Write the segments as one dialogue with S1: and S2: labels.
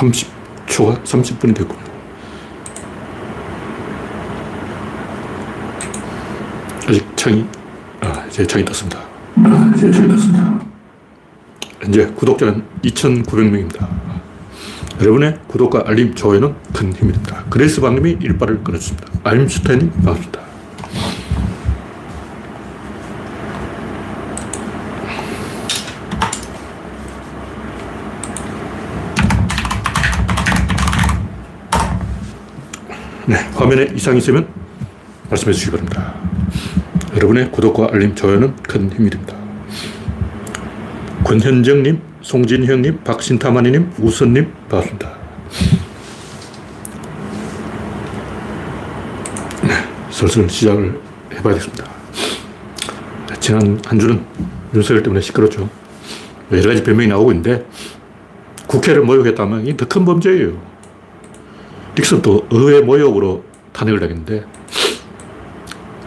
S1: 30초가, 30분이 됐군요. 아직 창이, 아, 이제 창이 떴습니다. 아, 이제 창이 떴습니다. 현재 구독자는 2,900명입니다. 여러분의 구독과 알림, 좋아요는 큰 힘이 됩니다. 그레이스 방님이 일빠를 끊어줍니다. 알림슈타인님, 반갑습니다. 네, 화면에 이상이 있으면 말씀해 주시기 바랍니다. 여러분의 구독과 알림, 좋아요는 큰 힘이 됩니다. 권현정님, 송진형님, 박신타마니님, 우선님, 반갑습니다. 네, 슬슬 시작을 해봐야겠습니다. 지난 한 주는 윤석열 때문에 시끄럽죠. 여러 가지 변명이 나오고 있는데 국회를 모욕했다면 이 더 큰 범죄예요. 닉슨도 의회 모욕으로 탄핵을 당했는데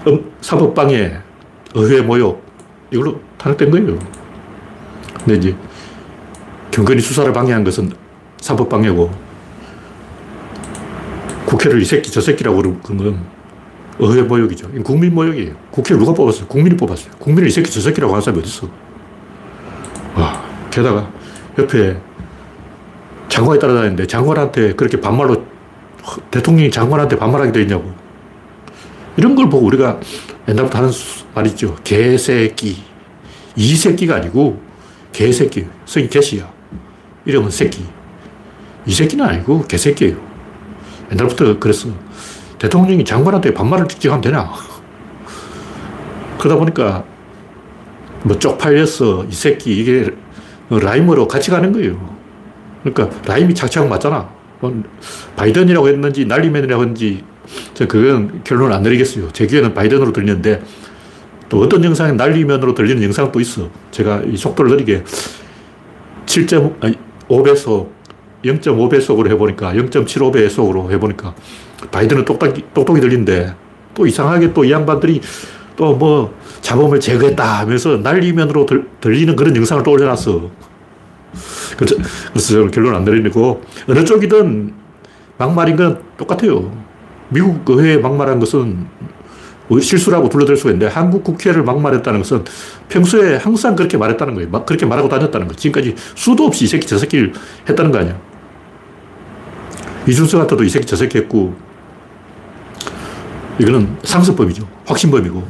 S1: 음, 사법방해, 의회 모욕 이걸로 탄핵된 거예요. 근데 이제 경건이 수사를 방해한 것은 사법방해고 국회를 이 새끼 저 새끼라고 건 의회 모욕이죠. 국민 모욕이에요. 국회를 누가 뽑았어요? 국민이 뽑았어요. 국민을 이 새끼 저 새끼라고 하는 사람이 어딨어. 와, 게다가 옆에 장관이 따라다니는데 장관한테 그렇게 반말로 대통령이 장관한테 반말하게 돼 있냐고. 이런 걸 보고 우리가 옛날부터 하는 말이죠. 개새끼. 이 새끼가 아니고 개새끼. 성이 개시야. 이름은 새끼. 이 새끼는 아니고 개새끼예요. 옛날부터 그랬어. 대통령이 장관한테 반말을 직접 하면 되나? 그러다 보니까 뭐 쪽팔렸어. 이 새끼. 이게 라임으로 같이 가는 거예요. 그러니까 라임이 착착 맞잖아. 바이든이라고 했는지 날리맨이라고 했는지 저 그건 결론을 안 내리겠어요. 제 귀에는 바이든으로 들리는데 또 어떤 영상에 날리면으로 들리는 영상도 있어. 제가 이 속도를 느리게 7.5배속, 0.5배속으로 해보니까 0.75배속으로 해보니까 바이든은 똑똑히, 똑똑히 들리는데 또 이상하게 또 이 양반들이 또 뭐 자범을 제거했다 하면서 날리면으로 들, 들리는 그런 영상을 또 올려놨어. 그래서, 그래서 저는 결론 안 내리고 어느 쪽이든 막말인 건 똑같아요. 미국 의회에 막말한 것은 실수라고 둘러댈 수가 있는데 한국 국회를 막말했다는 것은 평소에 항상 그렇게 말했다는 거예요. 막 그렇게 말하고 다녔다는 거. 지금까지 수도 없이 이 새끼 저 새끼를 했다는 거 아니야. 이준석한테도 이 새끼 저 새끼 했고 이거는 상습범이죠. 확신범이고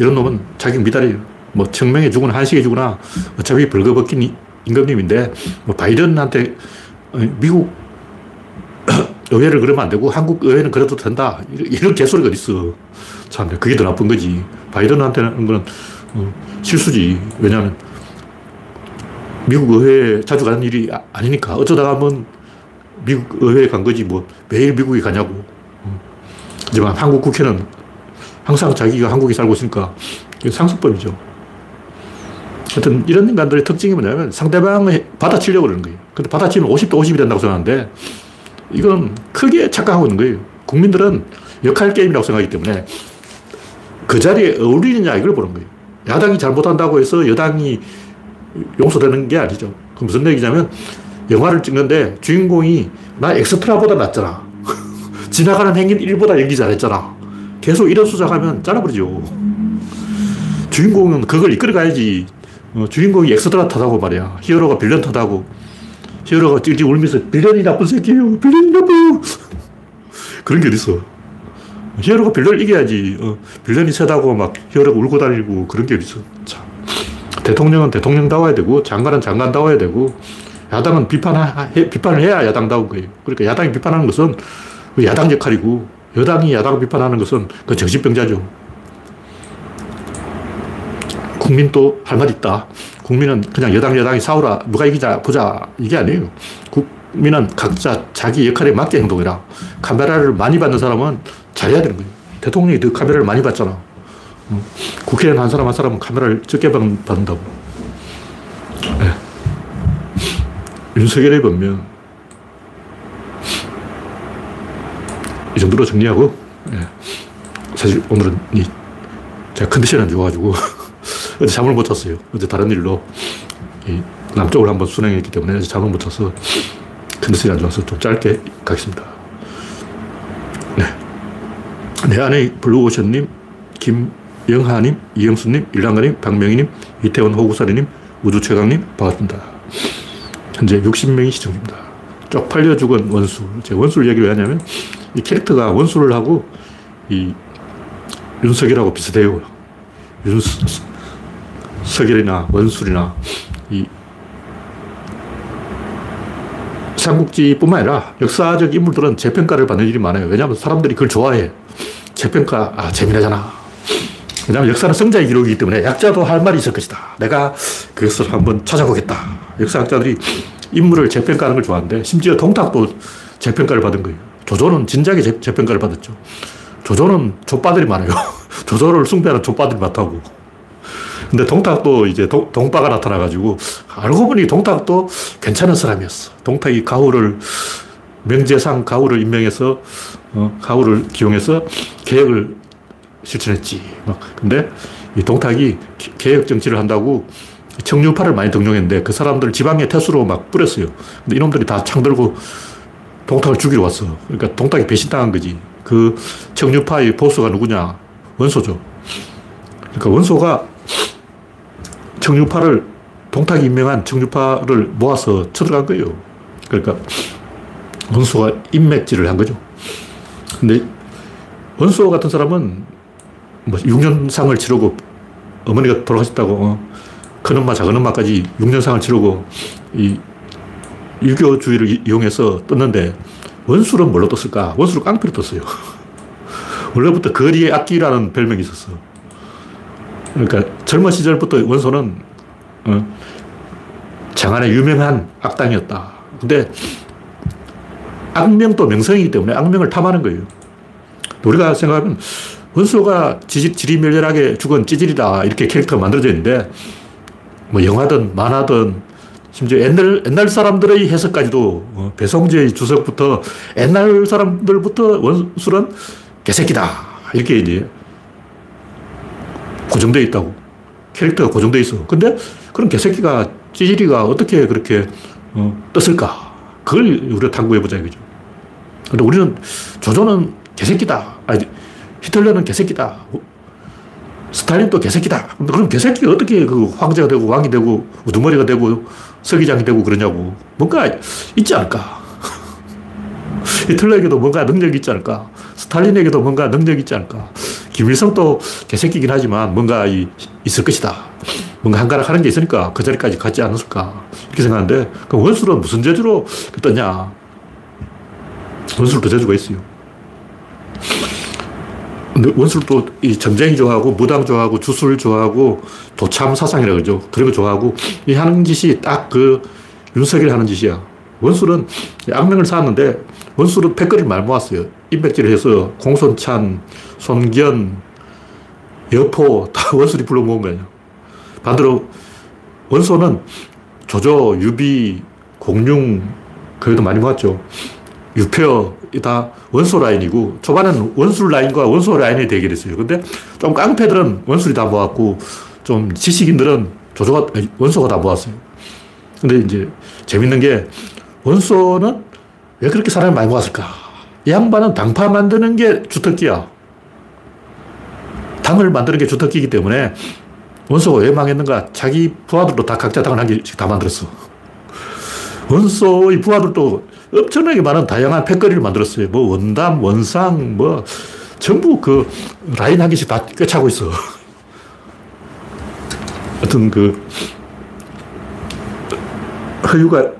S1: 이런 놈은 자기 미달이에요. 뭐 청명해 주거나 한식해 주거나 어차피 벌거벗긴 임금님인데 뭐 바이든한테 미국 의회를 그러면 안 되고 한국 의회는 그래도 된다. 이런 개소리가 어딨어. 참, 그게 더 나쁜 거지. 바이든한테는 그건 어, 실수지. 왜냐하면 미국 의회에 자주 가는 일이 아, 니니까 어쩌다가 한번 미국 의회에 간 거지 뭐 매일 미국에 가냐고. 어. 하지만 한국 국회는 항상 자기가 한국에 살고 있으니까 상습범이죠. 하여튼 이런 인간들의 특징이 뭐냐면 상대방을 받아치려고 그러는 거예요. 근데 받아치면 50대 50이 된다고 생각하는데 이건 크게 착각하고 있는 거예요. 국민들은 역할 게임이라고 생각하기 때문에 그 자리에 어울리느냐 이걸 보는 거예요. 야당이 잘못한다고 해서 여당이 용서되는 게 아니죠. 그 무슨 얘기냐면 영화를 찍는데 주인공이 나 엑스트라보다 낫잖아. 지나가는 행인 1보다 연기 잘했잖아. 계속 이런 수작하면 잘라버리죠. 주인공은 그걸 이끌어가야지. 어, 주인공이 엑스트라 탓하고 말이야. 히어로가 빌런 타다고. 히어로가 찔찔 울면서 villain이 나쁜 새끼예요. villain이 나쁜. 그런 게 어딨어. 히어로가 빌런을 이겨야지. 어, 빌런이 세다고 막 히어로가 울고 다니고 그런 게 어딨어. 참. 대통령은 대통령다워야 되고 장관은 장관다워야 되고 야당은 비판 비판을 해야 야당다운 거예요. 그러니까 야당이 비판하는 것은 그 야당 역할이고 여당이 야당 비판하는 것은 그 정신병자죠. 국민도 할말 있다. 국민은 그냥 여당, 여당이 싸우라. 누가 이기자 보자. 이게 아니에요. 국민은 각자 자기 역할에 맞게 행동해라. 카메라를 많이 받는 사람은 잘해야 되는 거예요. 대통령이 더 카메라를 많이 받잖아. 국회의원 한 사람 한 사람은 카메라를 적게 받는다고. 네. 윤석열의 변명. 이 정도로 정리하고, 네. 사실 오늘은 이, 제가 컨디션이 안 좋아가지고, 어제 잠을 못 잤어요. 어제 다른 일로 이 남쪽을 한번 순행했기 때문에 잠을 못 자서 컨디션이 안 좋아서 좀 짧게 가겠습니다. 네. 내 안에 블루오션님, 김영하님, 이영수님, 일랑가님, 박명희님, 이태원 호구사리님, 우주최강님, 반갑습니다. 현재 60명이 시청 중입니다. 쪽팔려 죽은 원수. 제가 원수를 얘기를 왜 하냐면, 이 캐릭터가 원수를 하고, 이 윤석열하고 비슷해요. 윤 석열이나 원술이나 이 삼국지뿐만 아니라 역사적 인물들은 재평가를 받는 일이 많아요. 왜냐하면 사람들이 그걸 좋아해. 재평가, 아, 재미나잖아. 왜냐하면 역사는 성자의 기록이기 때문에 약자도 할 말이 있을 것이다. 내가 그것을 한번 찾아보겠다. 역사학자들이 인물을 재평가하는 걸 좋아하는데 심지어 동탁도 재평가를 받은 거예요. 조조는 진작에 재, 재평가를 받았죠. 조조는 족바들이 많아요. 조조를 숭배하는 족바들이 많다고. 근데 동탁도 이제 동, 동바가 나타나가지고 알고 보니 동탁도 괜찮은 사람이었어. 동탁이 가후를 명제상 가후를 임명해서 어, 가후를 기용해서 개혁을 실천했지. 막 근데 이 동탁이 개혁 정치를 한다고 청류파를 많이 등용했는데 그 사람들 지방에 태수로 막 뿌렸어요. 근데 이놈들이 다 창 들고 동탁을 죽이러 왔어. 그러니까 동탁이 배신당한 거지. 그 청류파의 보스가 누구냐? 원소죠. 그러니까 원소가 청류파를 동탁이 임명한 청류파를 모아서 쳐들어간 거예요. 그러니까 원소가 인맥질을 한 거죠. 근데 원소 같은 사람은 뭐 6년상을 치르고 어머니가 돌아가셨다고 어, 큰 엄마 작은 엄마까지 6년상을 치르고 이 유교주의를 이용해서 떴는데 원술은 뭘로 떴을까? 원술은 깡패로 떴어요. 원래부터 거리의 악기라는 별명이 있었어. 그러니까 젊은 시절부터 원소는 어, 장안의 유명한 악당이었다. 근데 악명도 명성이기 때문에 악명을 탐하는 거예요. 우리가 생각하면 원소가 지리멸렬하게 죽은 찌질이다. 이렇게 캐릭터가 만들어져 있는데, 뭐 영화든 만화든 심지어 옛날, 옛날 사람들의 해석까지도 어, 배송제 주석부터 옛날 사람들부터 원술은 개새끼다. 이렇게 이제 고정되어 있다고. 캐릭터가 고정되어 있어. 근데 그런 개새끼가, 찌질이가 어떻게 그렇게 어, 떴을까? 그걸 우리가 탐구해보자 이거죠. 근데 우리는 조조는 개새끼다. 아니, 히틀러는 개새끼다. 스탈린도 개새끼다. 그럼 개새끼가 어떻게 그 황제가 되고 왕이 되고 우두머리가 되고 서기장이 되고 그러냐고. 뭔가 있지 않을까. 히틀러에게도 뭔가 능력이 있지 않을까. 스탈린에게도 뭔가 능력이 있지 않을까. 김일성도 개새끼긴 하지만 뭔가 있을 것이다. 뭔가 한가락 하는 게 있으니까 그 자리까지 가지 않았을까. 이렇게 생각하는데, 그 원술은 무슨 재주로 떴냐. 원술도 재주가 있어요. 근데 원술도 이 전쟁이 좋아하고 무당 좋아하고 주술 좋아하고 도참 사상이라고 그러죠. 그런 거 좋아하고 이 하는 짓이 딱 그 윤석열이 하는 짓이야. 원술은 악명을 쌓았는데 원술은 패거리를 많이 모았어요. 인맥질을 해서 공손찬, 손견, 여포 다 원술이 불러 모은 거예요. 반대로 원소는 조조, 유비, 공룡 거기도 많이 모았죠. 유표 다 원소 라인이고 초반에는 원술 라인과 원소 라인이 대결했어요. 근데 좀 깡패들은 원술이 다 모았고 좀 지식인들은 조조가 원소가 다 모았어요. 근데 이제 재밌는 게 원소는 왜 그렇게 사람이 많이 모았을까? 이 양반은 당파 만드는 게 주특기야. 당을 만드는 게 주특기이기 때문에 원소가 왜 망했는가? 자기 부하들도 다 각자 당을 한 개씩 다 만들었어. 원소의 부하들도 엄청나게 많은 다양한 패거리를 만들었어요. 뭐 원담, 원상, 뭐 전부 그 라인 한 개씩 다 꿰차고 있어. 하여튼 그 허유가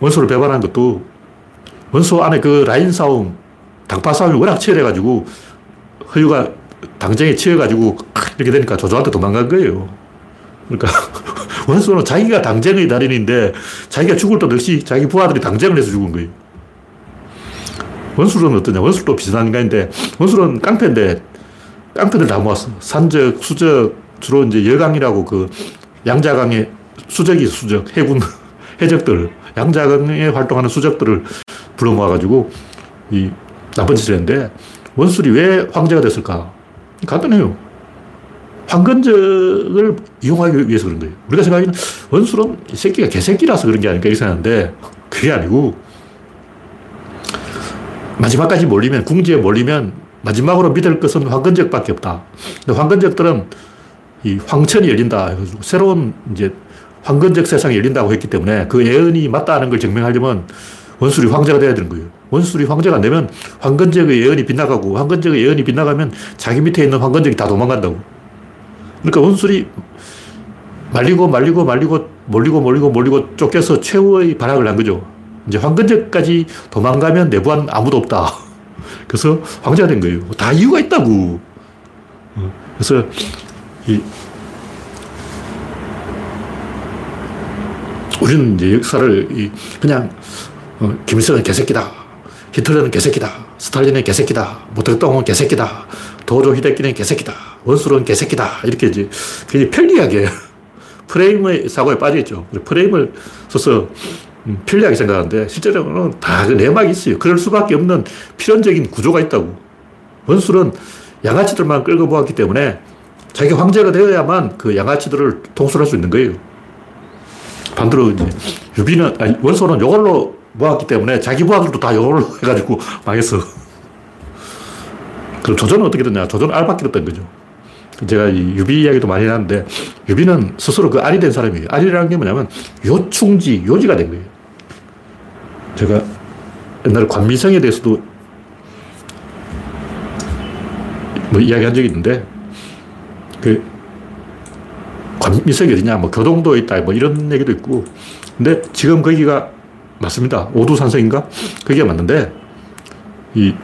S1: 원소를 배반한 것도 원소 안에 그 라인 싸움, 당파 싸움이 워낙 치열해가지고 허유가 당정에 치여가지고 이렇게 되니까 조조한테 도망간 거예요. 그러니까 원수는 자기가 당쟁의 달인인데 자기가 죽을 때 역시 자기 부하들이 당쟁을 해서 죽은 거예요. 원술은 어떠냐? 원술도 비슷한 인간인데 원술은 깡패인데 깡패들 다 모았어. 산적, 수적, 주로 이제 여강이라고 그 양자강의 수적이 수적, 해군, 해적들, 양자강에 활동하는 수적들을 불러 모아가지고 이 나쁜 짓을 했는데 원술이 왜 황제가 됐을까? 간단해요. 황건적을 이용하기 위해서 그런 거예요. 우리가 생각하기는 이 새끼가 개새끼라서 그런 게 아닐까 이렇게 생각하는데 그게 아니고 마지막까지 몰리면, 궁지에 몰리면 마지막으로 믿을 것은 황건적밖에 없다. 근데 황건적들은 이 황천이 열린다. 해가지고 새로운 이제 황건적 세상이 열린다고 했기 때문에 그 예언이 맞다는 걸 증명하려면 원술이 황제가 돼야 되는 거예요. 원술이 황제가 안 되면 황건적의 예언이 빗나가고 황건적의 예언이 빗나가면 자기 밑에 있는 황건적이 다 도망간다고. 그러니까 원술이 말리고 말리고 말리고 몰리고 몰리고 몰리고 쫓겨서 최후의 발악을 한 거죠. 이제 황건적까지 도망가면 내부한 아무도 없다. 그래서 황제가 된 거예요. 다 이유가 있다고. 어, 그래서 이 우리는 이제 역사를 그냥 어, 김일성은 개새끼다. 히틀러는 개새끼다. 스탈린은 개새끼다. 모택동은 개새끼다. 도조 히데키는 개새끼다. 원수는 개새끼다. 이렇게 이제 굉장히 편리하게 프레임의 사고에 빠져있죠. 프레임을 써서 음, 편리하게 생각하는데 실제로는 다 그 내막이 있어요. 그럴 수밖에 없는 필연적인 구조가 있다고. 원술은 양아치들만 끌고 모았기 때문에 자기가 황제가 되어야만 그 양아치들을 통솔할 수 있는 거예요. 반대로 이제 유비는, 아니, 원소는 이걸로 모았기 때문에 자기 부하들도 다 이걸로 해가지고 망했어. 그럼 조선은 어떻게 됐냐? 조선은 알박기로 된 거죠. 제가 이 유비 이야기도 많이 하는데 유비는 스스로 그 알이 된 사람이에요. 알이라는 게 뭐냐면 요충지, 요지가 된 거예요. 제가 옛날에 관미성에 대해서도 뭐 이야기한 적이 있는데 그 관미성이 어디냐, 뭐 교동도에 있다, 뭐 이런 얘기도 있고 근데 지금 거기가 맞습니다. 오두산성인가? 그게 맞는데 이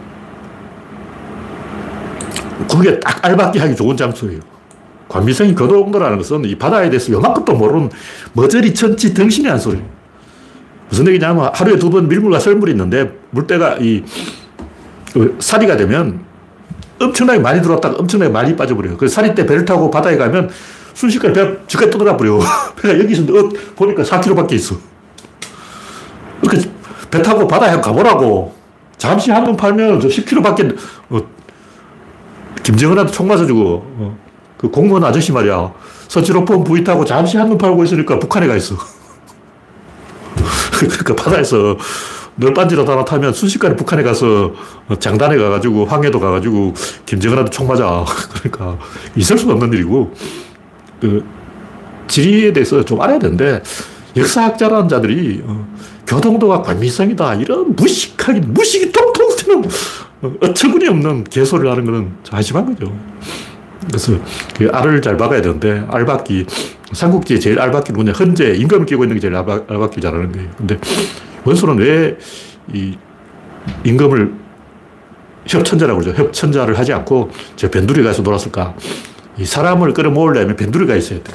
S1: 그게 딱 알박기 하기 좋은 장소예요. 관미성이 교동도라는 것은 이 바다에 대해서 요만큼도 모르는 머저리 천치 덩신이 한 소리예요. 무슨 얘기냐면 하루에 두 번 밀물과 썰물이 있는데 물때가 이그 사리가 되면 엄청나게 많이 들어왔다가 엄청나게 많이 빠져버려요. 그 사리 때 배를 타고 바다에 가면 순식간에 배가 저까지 떠들어 버려. 배가 여기 있는데 어, 보니까 4km밖에 있어. 그러니까 배 타고 바다에 가보라고. 잠시 한 번 팔면 저 10km밖에 어, 김정은한테 총 맞아주고 어, 그 공무원 아저씨 말이야. 서치로폰 부위 타고 잠시 한눈 팔고 있으니까 북한에 가 있어. 그러니까 바다에서 널빤지로 하나 타면 순식간에 북한에 가서 장단에 가가지고 황해도 가가지고 김정은한테 총 맞아. 그러니까 있을 수가 없는 일이고 그 지리에 대해서 좀 알아야 되는데 역사학자라는 자들이 어, 교동도가 관미성이다 이런 무식하게 무식이 통통 튀는 어, 어처구니 없는 개소리를 하는 것은 한심한 거죠. 그래서 그 알을 잘 박아야 되는데 알박기 삼국지에 제일 알박기는 뭐냐 헌재 임금을 끼고 있는 게 제일 알박, 알박기 잘하는 거예요. 근데 원소는 왜 이 임금을 협천자라고 그러죠. 협천자를 하지 않고 저 변두리 가서 놀았을까? 이 사람을 끌어모으려면 변두리가 있어야 돼.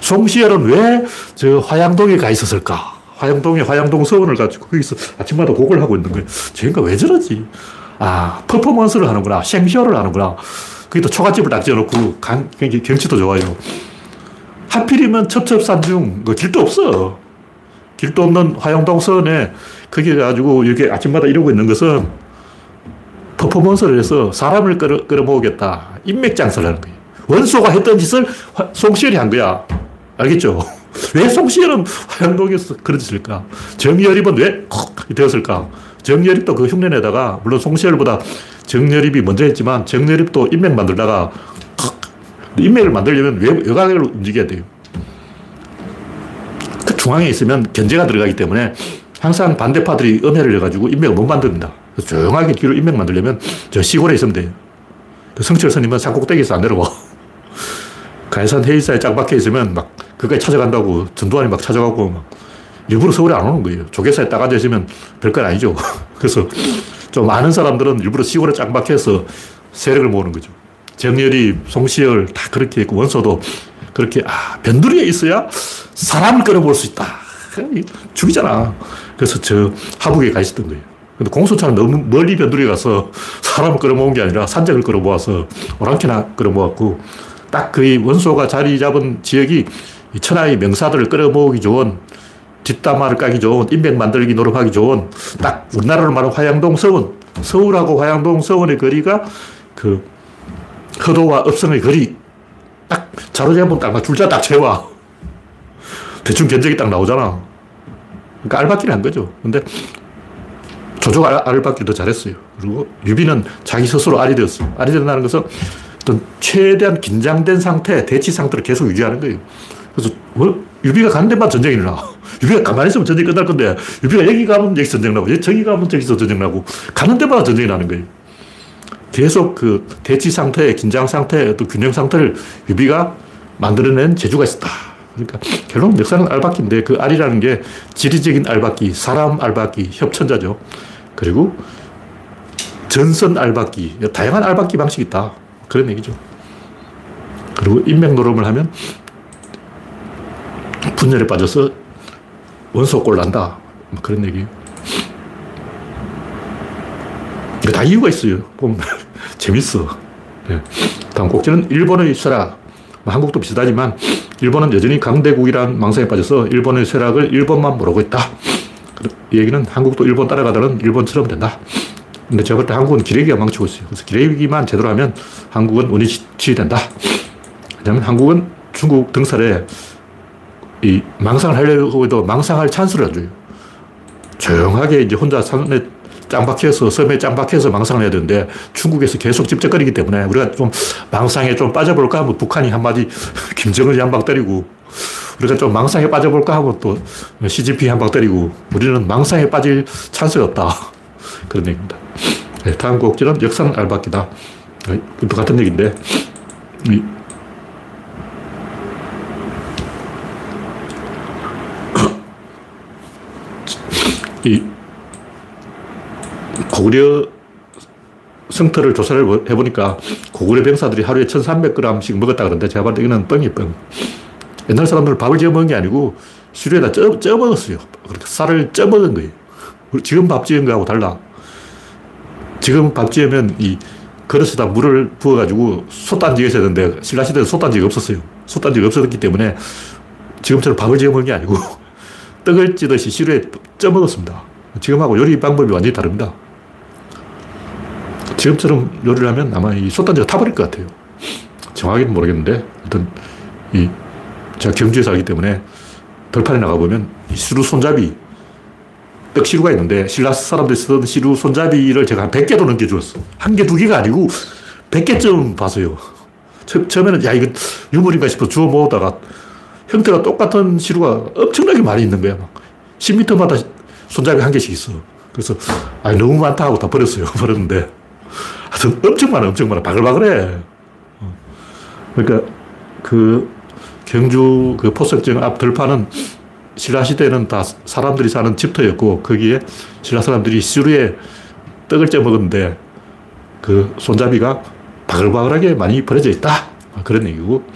S1: 송시열은 왜 저 화양동에 가 있었을까? 화양동에 화양동 서원을 가지고 거기서 아침마다 곡을 하고 있는 거예요. 쟤가 왜 저러지? 아, 퍼포먼스를 하는구나. 생쇼를 하는구나. 거기다 초가집을 딱 지어놓고 강, 경치도 좋아요. 하필이면 첩첩산중, 그 길도 없어. 길도 없는 화양동 서원에 거기 가지고 이렇게 아침마다 이러고 있는 것은 퍼포먼스를 해서 사람을 끌어, 끌어모으겠다. 인맥장사를 하는 거예요. 원소가 했던 짓을 송시열이 한 거야. 알겠죠? 왜 송시열은 화양동에서 그런 짓을 할까? 정여립은 왜 콕 되었을까? 정여립도 그 흉내내다가, 물론 송시열보다 정여립이 먼저 했지만, 정여립도 인맥 만들다가, 인맥을 만들려면 외, 외곽을 움직여야 돼요. 그 중앙에 있으면 견제가 들어가기 때문에 항상 반대파들이 음해를 해가지고 인맥을 못 만듭니다. 조용하게 뒤로 인맥 만들려면 저 시골에 있으면 돼요. 그 성철 스님은 산꼭대기에서 안 내려와. 가해산 해일사에 짱 박혀 있으면 막 그까지 찾아간다고 전두환이 막 찾아가고 막 일부러 서울에 안 오는 거예요. 조개사에 딱 앉아있으면 별건 아니죠. 그래서 좀 아는 사람들은 일부러 시골에 짱 박혀서 세력을 모으는 거죠. 정열이, 송시열 다 그렇게 있고 원소도 그렇게 아 변두리에 있어야 사람을 끌어볼 수 있다. 죽이잖아. 그래서 저 하북에 가 있었던 거예요. 근데 공수처는 너무 멀리 변두리에 가서 사람을 끌어모은 게 아니라 산적을 끌어모아서 오랑캐나 끌어모았고 딱그 원소가 자리 잡은 지역이 천하의 명사들을 끌어모으기 좋은 뒷담화를 까기 좋은 인맥 만들기 노력하기 좋은 딱 우리나라로 말하면 화양동 서원 서울하고 화양동 서원의 거리가 그 허도와 업성의 거리 딱 자로 잡으면 딱 줄자 딱 채워 대충 견적이 딱 나오잖아 그러니까 알박기를 한 거죠 근데 알을 박기 더 잘했어요. 그리고 유비는 자기 스스로 알이 되었어요. 알이 된다는 것은 어떤 최대한 긴장된 상태, 대치 상태를 계속 유지하는 거예요. 뭐 유비가 가는 데만 전쟁이 일어나. 유비가 가만히 있으면 전쟁이 끝날 건데 유비가 여기 가면 여기 전쟁 나고 저기 가면 저기서 전쟁 나고 가는 데마다 전쟁이 나는 거예요. 계속 그 대치 상태, 긴장 상태, 또 균형 상태를 유비가 만들어낸 재주가 있었다. 그러니까 결국 역사는 알박기인데 그 알이라는 게 지리적인 알박기, 사람 알박기, 협천자죠. 그리고 전선 알박기, 다양한 알박기 방식이 있다. 그런 얘기죠. 그리고 인맥 노름을 하면 분열에 빠져서 원소골 난다. 뭐 그런 얘기. 다 이유가 있어요. 보면 재밌어. 네. 다음 꼭지는 일본의 쇠락. 뭐 한국도 비슷하지만 일본은 여전히 강대국이란 망상에 빠져서 일본의 쇠락을 일본만 모르고 있다. 이 얘기는 한국도 일본 따라가다는 일본처럼 된다. 근데 제가 볼 때 한국은 기레기가 망치고 있어요. 그래서 기레기만 제대로 하면 한국은 운이 치유된다. 왜냐하면 한국은 중국 등살에 이 망상을 하려고 해도 망상할 찬스를 안 줘요. 조용하게 이제 혼자 산에 짱박혀서, 섬에 짱박혀서 망상을 해야 되는데 중국에서 계속 집적거리기 때문에 우리가 좀 망상에 좀 빠져볼까 하면 북한이 한마디 김정은이 한 방 때리고 우리가 좀 망상에 빠져볼까 하면 또 CGP 한 방 때리고 우리는 망상에 빠질 찬스가 없다. 그런 얘기입니다. 네, 다음 곡지는 역사는 알박기다. 똑같은 얘기인데, 이, 이 고구려 성터를 조사를 해보니까 고구려 병사들이 하루에 1300g씩 먹었다 그러는데 제가 봤을 때 이거는 뻥이 뻥. 옛날 사람들은 밥을 지어 먹은 게 아니고 시루에다 쪄, 쪄 먹었어요. 그러니까 쌀을 쪄 먹은 거예요. 지금 밥 지은 거하고 달라. 지금 밥 지으면 이 그릇에다 물을 부어가지고 솥단지가 있어야 되는데 신라시대는 솥단지가 없었어요. 솥단지가 없었기 때문에 지금처럼 밥을 지어 먹은 게 아니고 떡을 찌듯이 시루에 쪄 먹었습니다. 지금하고 요리 방법이 완전히 다릅니다. 지금처럼 요리를 하면 아마 이 솥단지가 타버릴 것 같아요. 정확히는 모르겠는데, 하여튼, 이, 제가 경주에 살기 때문에 덜판에 나가보면 이 시루 손잡이, 떡 시루가 있는데, 신라 사람들이 쓰던 시루 손잡이를 제가 한 100개도 넘게 주었어. 한 개, 두 개가 아니고 100개쯤 봤어요. 처 음에는 야, 이거 유물인가 싶어 주워 모으다가 형태가 똑같은 시루가 엄청나게 많이 있는 거야. 막 10m마다 손잡이 한 개씩 있어. 그래서, 아 너무 많다 하고 다 버렸어요. 버렸는데. 하여튼 엄청 많아, 엄청 많아. 바글바글해. 어. 그러니까 그 경주 그 포석정 앞 들판은 신라 시대는 다 사람들이 사는 집터였고 거기에 신라 사람들이 시루에 떡을 쪄 먹었는데 그 손잡이가 바글바글하게 많이 버려져 있다. 그런 얘기고 그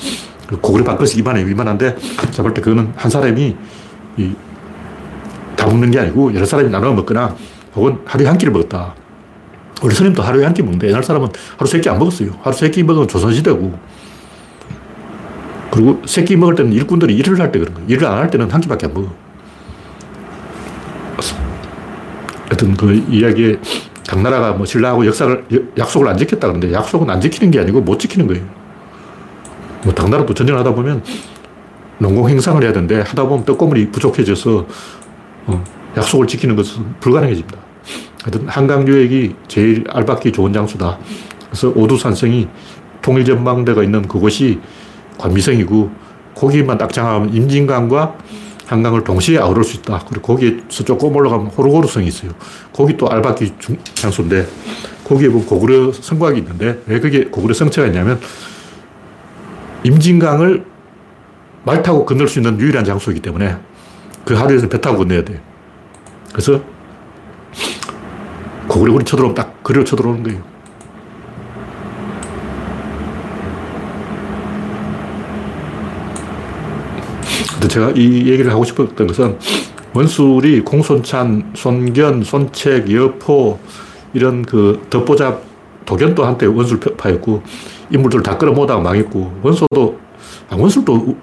S1: 고구려 밥그릇이 이만해, 이만한데 제가 볼 때 그거는 한 사람이 이, 다 먹는 게 아니고 여러 사람이 나눠 먹거나 혹은 하루에 한 끼를 먹었다. 우리 스님도 하루에 한 끼 먹는데 옛날 사람은 하루 세 끼 안 먹었어요. 하루 세 끼 먹으면 조선시대고. 그리고 세 끼 먹을 때는 일꾼들이 일을 할 때 그런 거예요. 일을 안 할 때는 한 끼밖에 안 먹어. 하여튼 그 이야기에 당나라가 뭐 신라하고 역사를, 약속을 안 지켰다 그러는데 약속은 안 지키는 게 아니고 못 지키는 거예요. 뭐 당나라도 전쟁을 하다 보면 농공 행상을 해야 되는데 하다 보면 떡고물이 부족해져서 어, 약속을 지키는 것은 불가능해집니다. 하여튼 한강 유역이 제일 알받기 좋은 장소다. 그래서 오두산성이 통일전망대가 있는 그곳이 관미성이고 거기만 딱 장하면 임진강과 한강을 동시에 아우를 수 있다. 그리고 거기에서 조금 올라가면 호르고르성이 있어요. 거기 또 알바기 장소인데 거기에 보면 고구려 성곽이 있는데 왜 그게 고구려 성체가 있냐면 임진강을 말 타고 건널 수 있는 유일한 장소이기 때문에 그 하루에서 배 타고 건너야 돼. 그래서 고구려군이 쳐들어오면 딱 그리로 쳐들어오는 거예요. 제가 이 얘기를 하고 싶었던 것은 원술이 공손찬, 손견, 손책, 여포 이런 그 덕보잡 도견도 한때 원술파였고 인물들을 다 끌어모다가 망했고 원소도 아, 원술도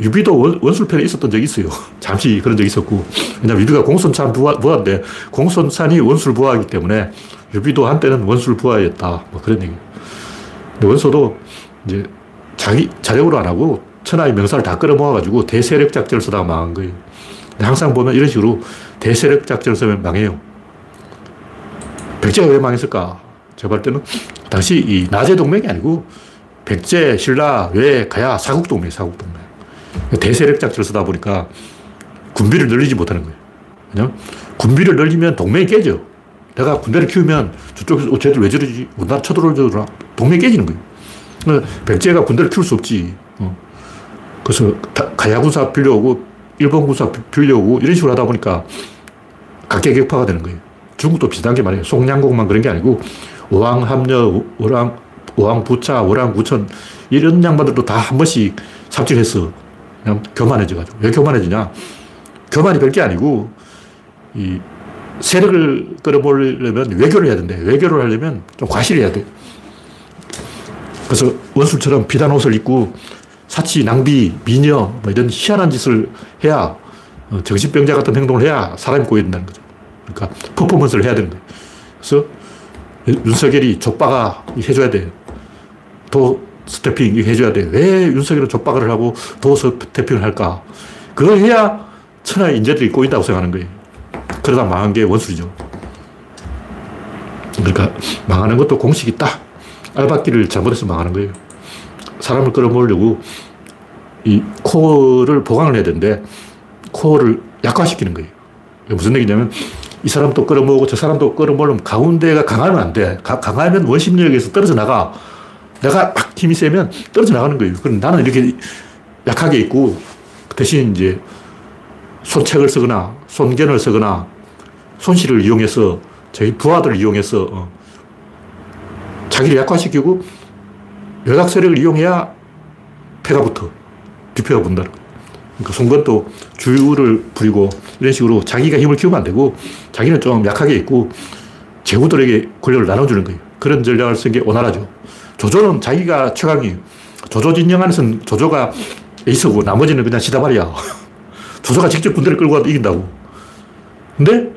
S1: 유비도 원, 술 편에 있었던 적이 있어요. 잠시 그런 적이 있었고. 왜냐면 유비가 공손찬 부하, 부하인데 공손찬이 원술 부하이기 때문에 유비도 한때는 원술 부하였다. 뭐 그런 얘기. 근데 원소도 이제 자기 자력으로 안 하고 천하의 명사를 다 끌어모아가지고 대세력 작전을 쓰다가 망한 거예요. 항상 보면 이런 식으로 대세력 작전을 쓰면 망해요. 백제가 왜 망했을까? 제가 볼 때는 당시 이 나제 동맹이 아니고 백제, 신라, 외, 가야, 사국 동맹, 사국 동맹. 대세력 작전을 쓰다 보니까 군비를 늘리지 못하는 거예요. 왜냐면 군비를 늘리면 동맹이 깨져. 내가 군대를 키우면 저쪽에서 어, 쟤들 왜 저러지? 우리나라 쳐들어오려나? 동맹이 깨지는 거예요. 백제가 군대를 키울 수 없지. 어. 그래서 가야 군사 빌려오고 일본 군사 빌려오고 이런 식으로 하다 보니까 각계 격파가 되는 거예요. 중국도 비슷한 게 말이에요. 송량공만 그런 게 아니고 오왕합려, 오랑, 오왕부차, 오랑구천 이런 양반들도 다 한 번씩 삽질했어. 그냥 교만해져가지고. 왜 교만해지냐? 교만이 별 게 아니고 이 세력을 끌어모으려면 외교를 해야 된대. 외교를 하려면 좀 과실해야 돼. 그래서 원술처럼 비단 옷을 입고 사치, 낭비, 미녀 뭐 이런 희한한 짓을 해야 어, 정신병자 같은 행동을 해야 사람이 꼬여 된다는 거죠. 그러니까 퍼포먼스를 해야 되는 거예요. 그래서 윤석열이 족박아 해줘야 돼. 도 스태핑 해줘야 돼. 왜 윤석열은 족박을 하고 도 스태핑을 할까? 그걸 해야 천하의 인재들이 꼬인다고 생각하는 거예요. 그러다 망한 게 원술이죠. 그러니까 망하는 것도 공식이 딱 알박기를 잘못해서 망하는 거예요. 사람을 끌어모으려고 이 코어를 보강을 해야 되는데 코어를 약화시키는 거예요. 무슨 얘기냐면 이 사람도 끌어모으고 저 사람도 끌어모으면 가운데가 강하면 안 돼. 가, 강하면 원심력에서 떨어져 나가. 내가 막 힘이 세면 떨어져 나가는 거예요. 그럼 나는 이렇게 약하게 있고 대신 이제 손책을 쓰거나 손견을 쓰거나 손실을 이용해서 저희 부하들을 이용해서 어, 자기를 약화시키고 외곽 세력을 이용해야 패가 붙어. 뒷패가 분다는 거예요. 그러니까 송건도 주유를 부리고 이런 식으로 자기가 힘을 키우면 안 되고 자기는 좀 약하게 있고 제후들에게 권력을 나눠주는 거예요. 그런 전략을 쓴 게 오나라죠. 조조는 자기가 최강이에요. 조조 진영 안에서는 조조가 에이스고 나머지는 그냥 시다말이야. 조조가 직접 군대를 끌고 가도 이긴다고. 근데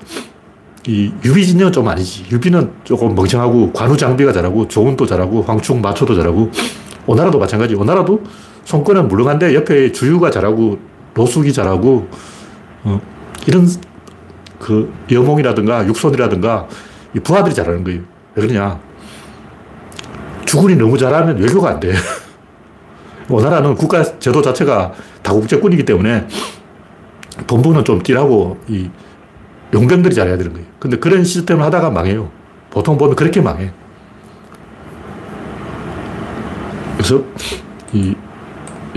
S1: 이 유비 진영은 좀 아니지. 유비는 조금 멍청하고 관우 장비가 잘하고 조운도 잘하고 황충 마초도 잘하고 오나라도 마찬가지. 오나라도 손권은 물렁한데 옆에 주유가 잘하고 노숙이 잘하고 어, 이런 그 여몽이라든가 육손이라든가 이 부하들이 잘하는 거예요. 왜 그러냐. 주군이 너무 잘하면 외교가 안 돼. 오나라는 국가 제도 자체가 다국적군이기 때문에 본부는 좀 띠라고 이 용병들이 잘해야 되는 거예요. 근데 그런 시스템을 하다가 망해요. 보통 보면 그렇게 망해. 그래서 이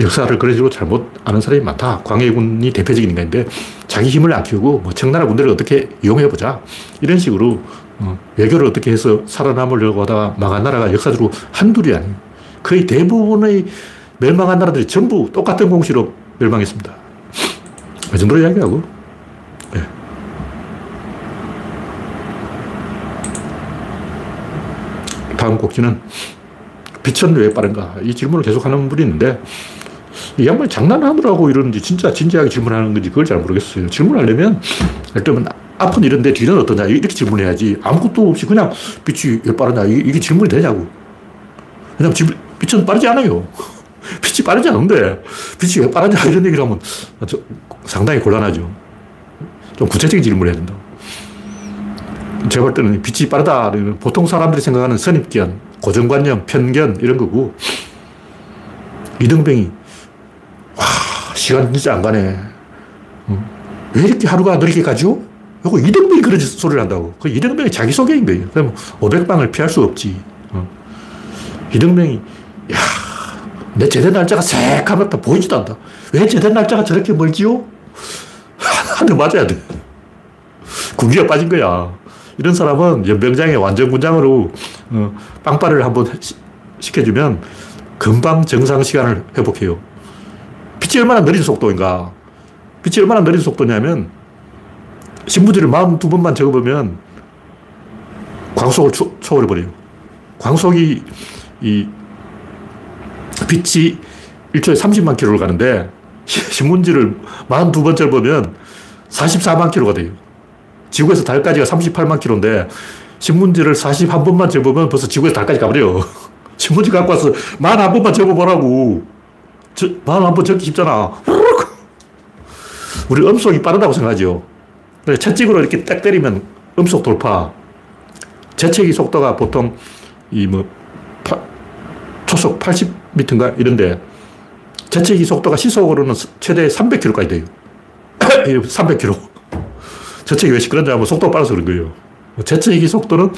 S1: 역사를 그런 식으로 잘못 아는 사람이 많다. 광해군이 대표적인 인간인데 자기 힘을 안 키우고 뭐 청나라 군대를 어떻게 이용해 보자. 이런 식으로 어, 외교를 어떻게 해서 살아남으려고 하다가 망한 나라가 역사적으로 한둘이 아니에요. 거의 대부분의 멸망한 나라들이 전부 똑같은 공시로 멸망했습니다. 그 정도로 이야기하고. 네. 다음 곡지는 빛은 왜 빠른가? 이 질문을 계속하는 분이 있는데 이 양반이 장난하느라고 이러는지 진짜 진지하게 질문하는 건지 그걸 잘 모르겠어요. 질문하려면 일단 앞은 이런데 뒤는 어떠냐 이렇게 질문해야지 아무것도 없이 그냥 빛이 왜 빠르냐 이게 질문이 되냐고. 왜냐면 빛은 빠르지 않아요. 빛이 빠르지 않은데 빛이 왜 빠르냐 이런 얘기를 하면 상당히 곤란하죠. 좀 구체적인 질문을 해야 된다. 제가 볼 때는 빛이 빠르다. 보통 사람들이 생각하는 선입견, 고정관념, 편견 이런 거고 이등병이 와 시간 진짜 안 가네. 왜 이렇게 하루가 느리게 가죠? 이거 이등병이 그런 소리를 한다고. 그 이등병이 자기소개인 거예요. 그럼 500방을 피할 수 없지. 이등병이 야, 내 제대 날짜가 새카맣다 보이지도 않다. 왜 제대 날짜가 저렇게 멀지요? 한대 맞아야 돼. 군기가 빠진 거야. 이런 사람은 연병장에 완전 군장으로 어, 빵빠를 한번 시켜주면 금방 정상 시간을 회복해요. 빛이 얼마나 느린 속도인가. 빛이 얼마나 느린 속도냐면 신문지를 42번만 적어보면 광속을 초, 초월해버려요. 광속이 이 빛이 1초에 30만 킬로를 가는데 신문지를 42번 적으면 44만 킬로가 돼요. 지구에서 달까지가 38만 킬로인데 신문지를 41번만 접으면 벌써 지구에서 달까지 가버려. 신문지 갖고 와서 만한 번만 접어보라고. 만한번 적기 쉽잖아. 우리 음속이 빠르다고 생각하죠. 채찍으로 이렇게 딱 때리면 음속 돌파. 재채기 속도가 보통 이 뭐 초속 80m인가 이런데 재채기 속도가 시속으로는 최대 300km까지 돼요. 300km. 재채기 왜 시끄러냐면 속도가 빨라서 그런 거예요. 재채기 속도는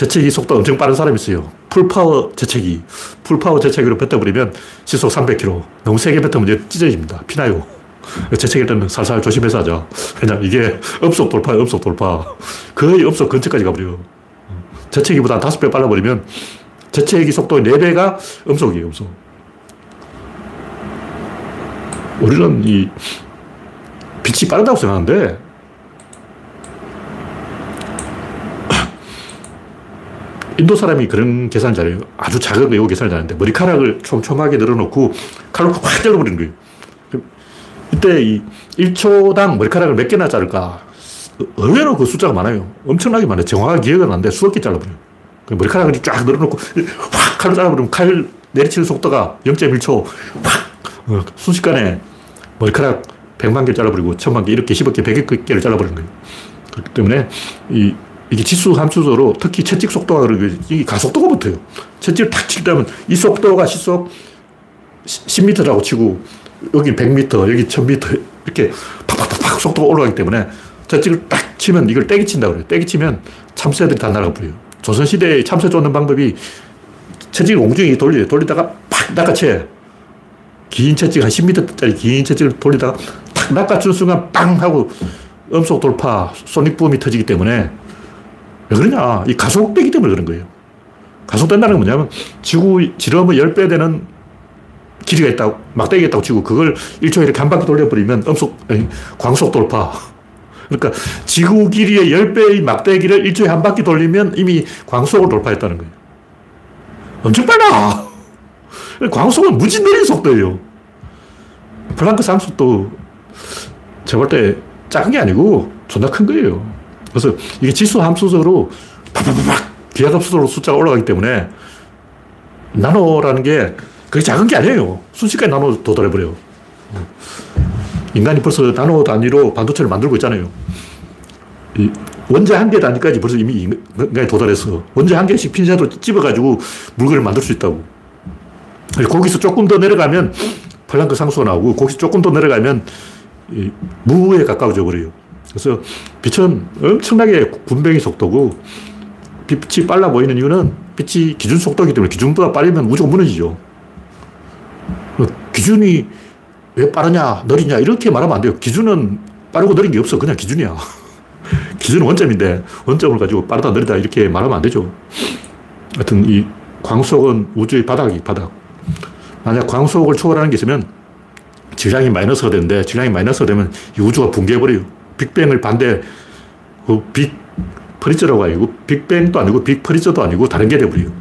S1: 재채기 속도 엄청 빠른 사람이 있어요. full power 재채기. full power 재채기로 뱉어버리면 시속 300km. 너무 세게 뱉으면 이제 찢어집니다. 피나요. 재채기할 때는 살살 조심해서 하자. 그냥 이게 업속 돌파야, 업속 돌파. 거의 업속 근처까지 가버려요. 재채기보다 다섯 배 빨라버리면 재채기 속도의 네 배가 음속이에요, 음속. 우리는 이 빛이 빠르다고 생각하는데 인도 사람이 그런 계산을 잘해요. 아주 작은 외국 계산을 잘하는데 머리카락을 촘촘하게 늘어놓고 칼로 확 잘라버리는 거예요. 이때 이 1초당 머리카락을 몇 개나 자를까? 의외로 그 숫자가 많아요. 엄청나게 많아요. 정확하게 기억은 안 나는데 수억 개 잘라버려요. 그 머리카락을 쫙 늘어놓고 확 칼로 잘라버리면 칼 내리치는 속도가 0.1초 확 어, 순식간에 머리카락 100만 개 잘라버리고 1000만 개 이렇게 10억 개, 100억 개를 잘라버리는 거예요. 그렇기 때문에 이 이게 지수 함수적으로 특히 채찍 속도가 그러고 이게 가속도가 붙어요. 채찍을 탁 치려면 이 속도가 시속 10m라고 치고 여기 100m, 여기 1000m 이렇게 팍팍팍팍 속도가 올라가기 때문에 채찍을 딱 치면 이걸 떼기 친다고 그래요. 떼기 치면 참새들이 다 날아가 버려요. 조선시대에 참새 쫓는 방법이 채찍을 공중에 돌려요. 돌리다가 팍 낚아채. 긴 채찍, 한 10m짜리 긴 채찍을 돌리다가 탁 낚아준 순간 빵 하고 음속 돌파, 소닉붐이 터지기 때문에 왜 그러냐? 이 가속되기 때문에 그런 거예요. 가속된다는 건 뭐냐면 지구 지름의 10배 되는 길이가 있다고, 막대기가 있다고 치고 그걸 1초에 이렇게 한 바퀴 돌려버리면 음속, 광속 돌파. 그러니까 지구 길이의 10배의 막대기를 1초에 한 바퀴 돌리면 이미 광속을 돌파했다는 거예요. 엄청 빨라! 광속은 무지 느린 속도예요. 플랑크 상속도 제가 볼 때 작은 게 아니고 존나 큰 거예요. 그래서 이게 지수 함수적으로 팍팍팍 기하급수로 숫자가 올라가기 때문에 나노라는 게 그게 작은 게 아니에요. 순식간에 나노 도달해버려요. 인간이 벌써 나노 단위로 반도체를 만들고 있잖아요. 원자 한 개 단위까지 벌써 이미 인간이 도달했어. 원자 한 개씩 핀셋으로 찝어가지고 물건을 만들 수 있다고. 거기서 조금 더 내려가면 플랑크 상수가 나오고, 거기서 조금 더 내려가면 무에 가까워져 버려요. 그래서 빛은 엄청나게 군뱅이 속도고 빛이 빨라 보이는 이유는 빛이 기준 속도이기 때문에 기준보다 빠르면 우주가 무너지죠. 기준이 왜 빠르냐, 느리냐, 이렇게 말하면 안 돼요. 기준은 빠르고 느린 게 없어. 그냥 기준이야. 기준은 원점인데, 원점을 가지고 빠르다, 느리다, 이렇게 말하면 안 되죠. 하여튼, 이 광속은 우주의 바닥이 바닥. 만약 광속을 초월하는 게 있으면 질량이 마이너스가 되는데, 질량이 마이너스가 되면 이 우주가 붕괴해버려요. 빅뱅을 반대, 그 big freezer라고 아니고 빅뱅도 아니고 big freezer도 아니고 다른 게 돼버려요.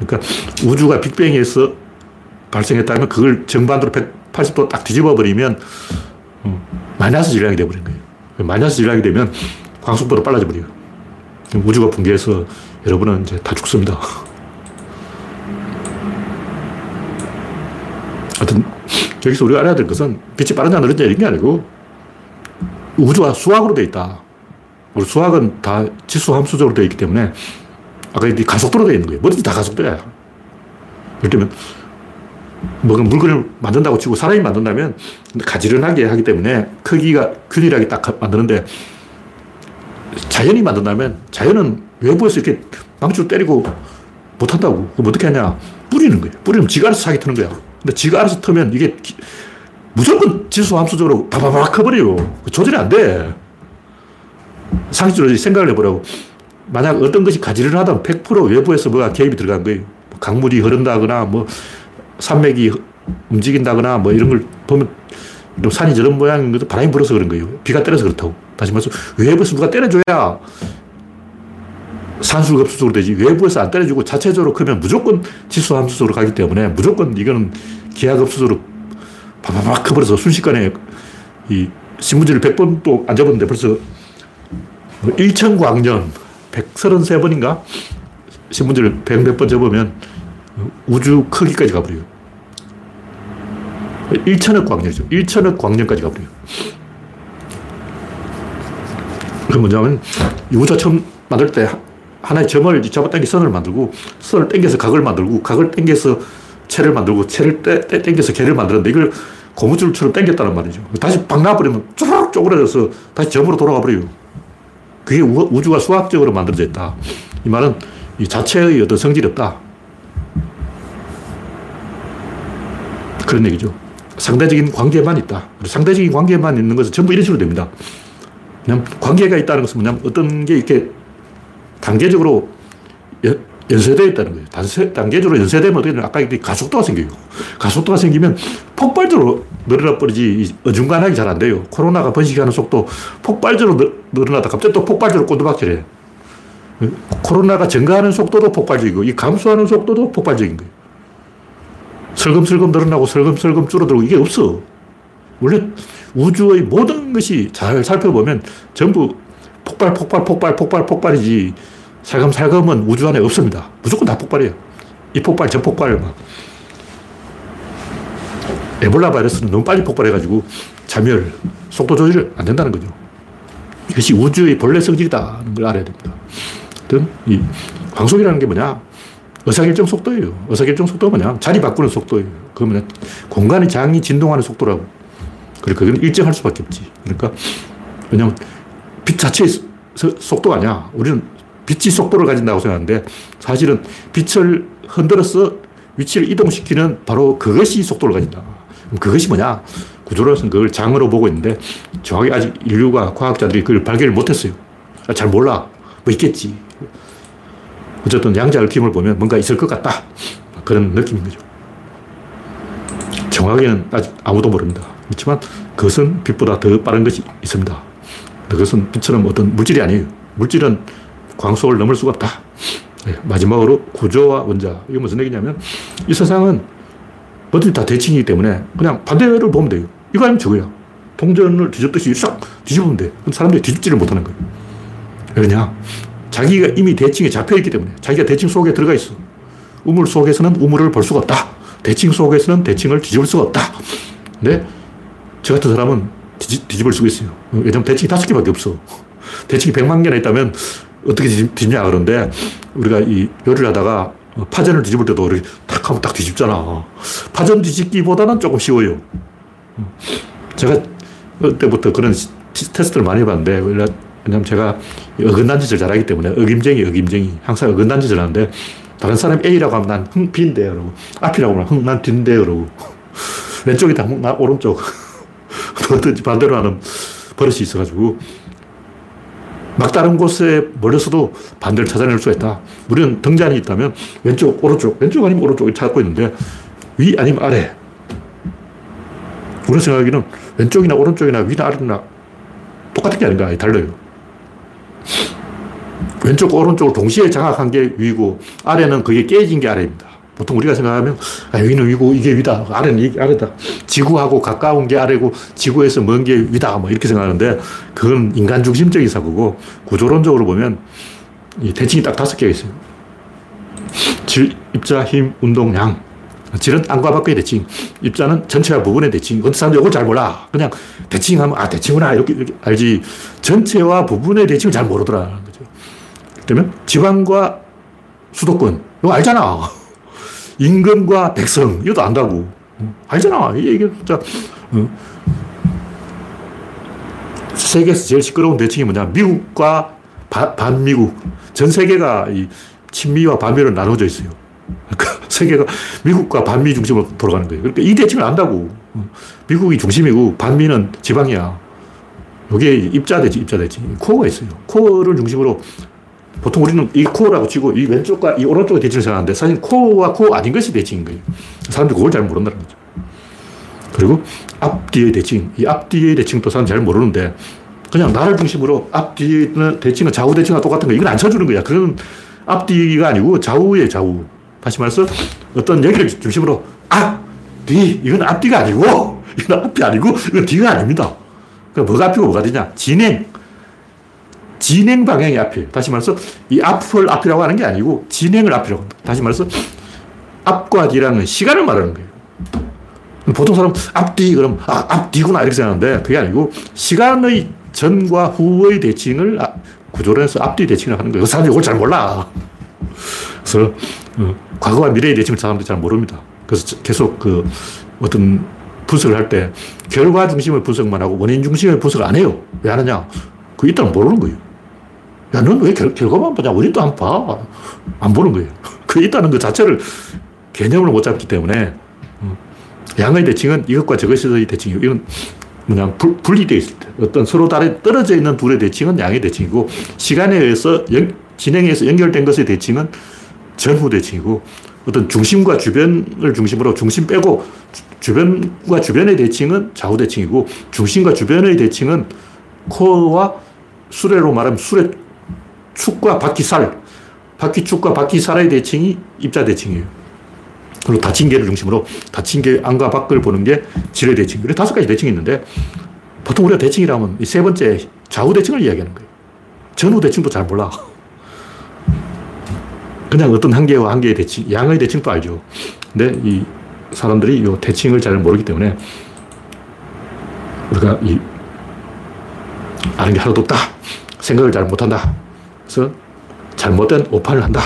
S1: 그러니까 우주가 빅뱅에서 발생했다면 그걸 정반대로 180도 딱 뒤집어 버리면 음, 마이너스 질량이 돼버린 거예요. 마이너스 질량이 되면 광속도로 빨라져 버려요. 우주가 붕괴해서 여러분은 이제 다 죽습니다. 하여튼 여기서 우리가 알아야 될 것은 빛이 빠르냐 느리냐 이런 게 아니고 우주가 수학으로 되어 있다. 우리 수학은 다 지수 함수적으로 되어 있기 때문에 아까 이 가속도로 되어 있는 거예요. 뭐든지 다 가속도야. 예를 들면 뭐 물건을 만든다고 치고 사람이 만든다면 가지런하게 하기 때문에 크기가 균일하게 딱 만드는데 자연이 만든다면 자연은 외부에서 이렇게 망치로 때리고 못한다고. 그럼 어떻게 하냐? 뿌리는 거예요. 뿌리면 지가 알아서 사기 트는 거야. 근데 지가 알아서 트면 이게 무조건 지수 함수적으로 바바바 커버려요. 조절이 안 돼. 상식적으로 생각을 해보라고. 만약 어떤 것이 가지를 하다면 100% 외부에서 뭐가 개입이 들어간 거예요. 뭐 강물이 흐른다거나, 뭐, 산맥이 움직인다거나, 뭐 이런 걸 보면, 산이 저런 모양인 것도 바람이 불어서 그런 거예요. 비가 때려서 그렇다고. 다시 말해서 외부에서 누가 때려줘야 산술급수적으로 되지. 외부에서 안 때려주고 자체적으로 크면 무조건 지수 함수적으로 가기 때문에 무조건 이거는 기하급수적으로 바바박 커버려서 순식간에 이 신문지를 100번 또안 접었는데 벌써 1천광년 133번인가? 신문지를 100몇 접으면 우주 크기까지 가버려요. 1천억 광년이죠. 1천억 광년까지 가버려요. 그 뭐냐면, 우주가 처음 만들 때 하나의 점을 잡아당기 선을 만들고 선을 당겨서 각을 만들고 각을 당겨서 채를 만들고 채를 당겨서 개를 만들었는데 이걸 고무줄처럼 당겼다는 말이죠. 다시 박 놔버리면 쭈르륵 쪼그라져서 다시 점으로 돌아가 버려요. 그게 우 주가 수학적으로 만들어져 있다. 이 말은 이 자체의 어떤 성질이 없다. 그런 얘기죠. 상대적인 관계만 있다. 상대적인 관계만 있는 것은 전부 이런 식으로 됩니다. 그냥 관계가 있다는 것은 뭐냐면 어떤 게 이렇게 단계적으로 연쇄되어 있다는 거예요. 단세, 단계적으로 연쇄되면 어떻게 되냐. 아까 이렇게 가속도가 생겨요. 가속도가 생기면 폭발적으로 늘어나 버리지 어중간하게 잘 안 돼요. 코로나가 번식하는 속도 폭발적으로 늘어나다 갑자기 또 폭발적으로 꼬두박질해. 코로나가 증가하는 속도도 폭발적이고 이 감소하는 속도도 폭발적인 거예요. 슬금슬금 늘어나고 슬금슬금 줄어들고 이게 없어. 원래 우주의 모든 것이 잘 살펴보면 전부 폭발, 폭발, 폭발, 폭발, 폭발이지 살금살금은 우주 안에 없습니다. 무조건 다 폭발이에요. 이 폭발, 저 폭발 막. 에볼라 바이러스는 너무 빨리 폭발해가지고 자멸, 속도 조절 안 된다는 거죠. 이것이 우주의 본래 성질이다는 걸 알아야 됩니다. 이 광속이라는 게 뭐냐? 의사결정 속도예요. 의사결정 속도가 뭐냐? 자리 바꾸는 속도예요. 그러면 공간의 장이 진동하는 속도라고. 그러니까 그건 일정할 수밖에 없지. 그러니까 왜냐면 빛 자체의 속도가 아니야. 우리는 빛이 속도를 가진다고 생각하는데 사실은 빛을 흔들어서 위치를 이동시키는 바로 그것이 속도를 가진다. 그것이 뭐냐? 구조로서는 그걸 장으로 보고 있는데 정확히 아직 인류가 과학자들이 그걸 발견을 못했어요. 잘 몰라. 뭐 있겠지. 어쨌든 양자 얽힘을 보면 뭔가 있을 것 같다. 그런 느낌인 거죠. 정확히는 아직 아무도 모릅니다. 그렇지만 그것은 빛보다 더 빠른 것이 있습니다. 그것은 빛처럼 어떤 물질이 아니에요. 물질은 광속을 넘을 수가 없다. 네, 마지막으로 구조와 원자. 이게 무슨 얘기냐면 이 세상은 뭐든 다 대칭이기 때문에 그냥 반대를 보면 돼요. 이거 아니면 저거야. 동전을 뒤졌듯이 싹 뒤집으면 돼. 사람들이 뒤집지를 못하는 거예요. 왜냐? 자기가 이미 대칭에 잡혀있기 때문에 자기가 대칭 속에 들어가 있어. 우물 속에서는 우물을 볼 수가 없다. 대칭 속에서는 대칭을 뒤집을 수가 없다. 근데 저 같은 사람은 뒤집, 뒤집을 수가 있어요. 왜냐면 대칭이 다섯 개밖에 없어. 대칭이 백만 개나 있다면 어떻게 뒤집냐 그런데 우리가 이 요리를 하다가 파전을 뒤집을 때도 우리 탁 하면 딱 뒤집잖아. 파전 뒤집기보다는 조금 쉬워요. 제가 그때부터 그런 테스트를 많이 해봤는데 왜냐면 제가 어긋난 짓을 잘하기 때문에 어김쟁이, 어김쟁이. 항상 어긋난 짓을 하는데 다른 사람 A라고 하면 난 흥, B인데, 그러고 앞이라고 하면 흥, 난 뒤인데, 그러고 왼쪽이다, 흥, 난 오른쪽. 반대로 하는 버릇이 있어가지고 막다른 곳에 몰려서도 반대를 찾아낼 수가 있다. 우리는 등잔이 있다면 왼쪽, 오른쪽, 왼쪽 아니면 오른쪽을 찾고 있는데 위 아니면 아래. 우리 생각에는 왼쪽이나 오른쪽이나 위나 아래나 똑같은 게 아닌가 달라요. 왼쪽, 오른쪽을 동시에 장악한 게 위고 아래는 그게 깨진 게 아래입니다. 보통 우리가 생각하면 아, 여기는 위고 이게 위다. 아래는 이게 아래다. 지구하고 가까운 게 아래고 지구에서 먼 게 위다. 뭐 이렇게 생각하는데 그건 인간 중심적인 사고고 구조론적으로 보면 이 대칭이 딱 다섯 개가 있어요. 질, 입자, 힘, 운동, 양. 질은 안과 밖의 대칭. 입자는 전체와 부분의 대칭. 근데 사람들이 이걸 잘 몰라. 그냥 대칭하면 아, 대칭구나. 이렇게, 이렇게 알지. 전체와 부분의 대칭을 잘 모르더라. 그러면 지방과 수도권, 이거 알잖아. 임금과 백성, 이것도 안다고. 알잖아. 이게 진짜. 어. 세계에서 제일 시끄러운 대칭이 뭐냐. 미국과 바, 반미국. 전 세계가 이 친미와 반미로 나눠져 있어요. 그러니까 세계가 미국과 반미 중심으로 돌아가는 거예요. 그러니까 이 대칭을 안다고. 미국이 중심이고 반미는 지방이야. 이게 입자대지, 입자대지. 코어가 있어요. 코어를 중심으로 보통 우리는 이 코어라고 치고 이 왼쪽과 이 오른쪽의 대칭을 생각하는데 사실 코어와 코어 아닌 것이 대칭인 거예요. 사람들이 그걸 잘 모른다는 거죠. 그리고 앞뒤의 대칭. 이 앞뒤의 대칭도 사람 잘 모르는데 그냥 나를 중심으로 앞뒤는 대칭은 좌우 대칭과 똑같은 거 이건 안 쳐주는 거야. 그건 앞뒤가 아니고 좌우의 좌우. 다시 말해서 어떤 얘기를 중심으로 앞, 뒤. 이건 앞뒤가 아니고 이건 앞이 아니고 이건 뒤가 아닙니다. 그러니까 뭐가 앞이고 뭐가 뒤냐. 진행. 진행 방향이 앞이에요. 다시 말해서 이 앞을 앞이라고 하는 게 아니고 진행을 앞이라고 합니다. 다시 말해서 앞과 뒤라는 시간을 말하는 거예요. 보통 사람 앞뒤 그럼 아, 앞뒤구나 이렇게 생각하는데 그게 아니고 시간의 전과 후의 대칭을 아, 구조론에서 앞뒤 대칭을 하는 거예요. 그 사람들이 이걸 잘 몰라. 그래서 어, 과거와 미래의 대칭을 사람들이 잘 모릅니다. 그래서 계속 그 어떤 분석을 할 때 결과 중심의 분석만 하고 원인 중심의 분석을 안 해요. 왜 하느냐? 그 있다는 모르는 거예요. 야, 넌 왜 결과만 보냐? 원인도 안 봐. 안 보는 거예요. 그 있다는 그 자체를 개념을 못 잡기 때문에 어, 양의 대칭은 이것과 저것의 대칭이고 이건 뭐냐 분, 분리되어 있을 때 어떤 서로 다른 떨어져 있는 둘의 대칭은 양의 대칭이고 시간에 의해서 연, 진행해서 연결된 것의 대칭은 전후 대칭이고 어떤 중심과 주변을 중심으로 중심 빼고 주 변과 주변의 대칭은 좌우 대칭이고 중심과 주변의 대칭은 코어와 수레로 말하면 수레 축과 바퀴살 바퀴축과 바퀴살의 대칭이 입자 대칭이에요. 그리고 닫힌 개를 중심으로 닫힌 개 안과 밖을 보는 게 지뢰 대칭. 그래 다섯 가지 대칭이 있는데 보통 우리가 대칭이라면 이 세 번째 좌우 대칭을 이야기하는 거예요. 전후 대칭도 잘 몰라. 그냥 어떤 한 개와 한 개의 대칭, 양의 대칭도 알죠. 근데 이 사람들이 이 대칭을 잘 모르기 때문에 우리가 이 아는 게 하나도 없다. 생각을 잘 못한다. 그래서 잘못된 오판을 한다.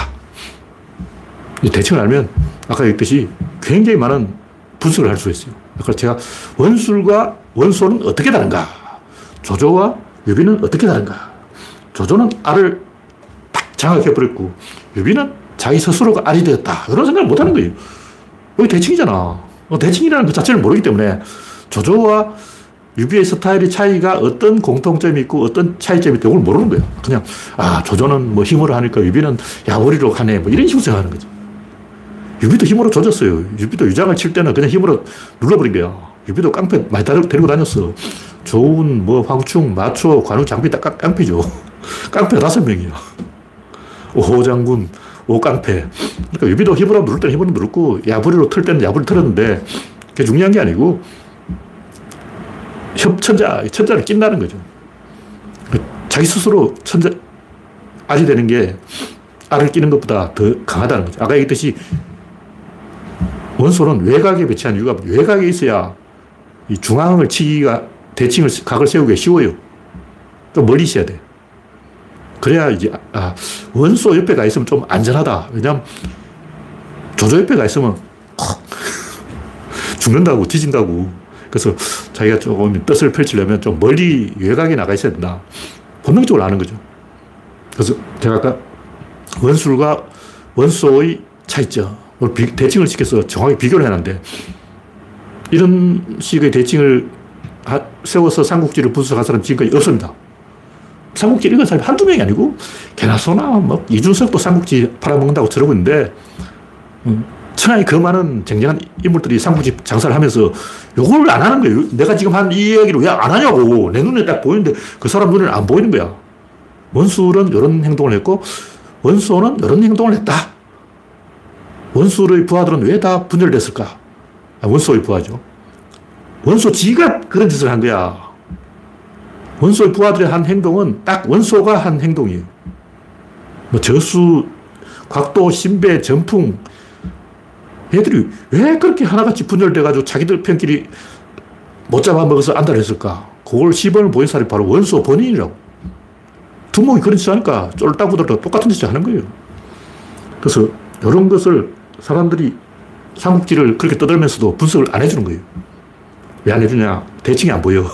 S1: 이 대칭을 알면 아까 얘기했듯이 굉장히 많은 분석을 할 수 있어요. 그래서 제가 원술과 원소는 어떻게 다른가? 조조와 유비는 어떻게 다른가? 조조는 알을 딱 장악해버렸고, 유비는 자기 스스로가 알이 되었다. 그런 생각을 못 하는 거예요. 여기 대칭이잖아. 어, 대칭이라는 그 자체를 모르기 때문에 조조와 유비의 스타일의 차이가 어떤 공통점이 있고 어떤 차이점이 있고 그걸 모르는 거예요. 그냥, 아, 조조는 뭐 힘으로 하니까 유비는 야부리로 하네. 뭐 이런 식으로 생각하는 거죠. 유비도 힘으로 조졌어요. 유비도 유장을 칠 때는 그냥 힘으로 눌러버린 거야. 유비도 깡패 많이 데리고 다녔어. 좋은 뭐 황충, 마초, 관우, 장비 다 깡패죠. 깡패 다섯 명이야. 오 장군, 오 깡패. 그러니까 유비도 힘으로 누를 때는 힘으로 누르고 야부리로 틀 때는 야부리 틀었는데 그게 중요한 게 아니고 협천자, 천자를 낀다는 거죠. 자기 스스로 천자, 알이 되는 게 알을 끼는 것보다 더 강하다는 거죠. 아까 얘기했듯이 원소는 외곽에 배치한 이유가 외곽에 있어야 이 중앙을 치기가 대칭을, 각을 세우기 쉬워요. 좀 멀리 있어야 돼. 그래야 이제, 아, 원소 옆에 가 있으면 좀 안전하다. 왜냐면 조조 옆에 가 있으면 죽는다고, 뒤진다고. 그래서 자기가 조금 뜻을 펼치려면 좀 멀리 외곽에 나가 있어야 된다. 본능적으로 아는 거죠. 그래서 제가 아까 원술과 원소의 차이점, 대칭을 시켜서 정확히 비교를 해놨는데, 이런 식의 대칭을 세워서 삼국지를 분석한 사람 지금까지 없습니다. 삼국지 읽은 사람이 한두 명이 아니고, 개나 소나, 뭐, 이준석도 삼국지 팔아먹는다고 저러고 있는데, 음, 천하에 그 많은 쟁쟁한 인물들이 삼국지 장사를 하면서 요걸 안 하는 거예요. 내가 지금 한 이 이야기를 왜 안 하냐고. 내 눈에 딱 보이는데 그 사람 눈에는 안 보이는 거야. 원술은 이런 행동을 했고, 원소는 이런 행동을 했다. 원소의 부하들은 왜 다 분열됐을까? 아, 원소의 부하죠. 원소 지가 그런 짓을 한 거야. 원소의 부하들의 한 행동은 딱 원소가 한 행동이에요. 뭐 저수, 곽도, 신배, 전풍, 얘들이 왜 그렇게 하나같이 분열돼가지고 자기들 편끼리 못 잡아먹어서 안달했을까? 그걸 시범을 보인 사람이 바로 원소 본인이라고. 두목이 그런 짓 하니까 쫄딱부들도 똑같은 짓을 하는 거예요. 그래서 이런 것을 사람들이 삼국지를 그렇게 떠들면서도 분석을 안 해주는 거예요. 왜 안 해주냐? 대칭이 안 보여.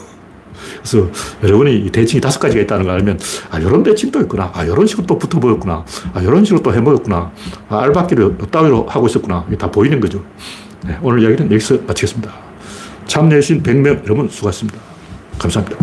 S1: 그래서 여러분이 대칭이 다섯 가지가 있다는 걸 알면, 아, 이런 대칭도 있구나. 아, 이런 식으로 또 붙어 보였구나. 아, 이런 식으로 또 해먹었구나. 아, 알바끼를 따위로 하고 있었구나. 이게 다 보이는 거죠. 네, 오늘 이야기는 여기서 마치겠습니다. 참여해주신 100명 여러분 수고하셨습니다. 감사합니다.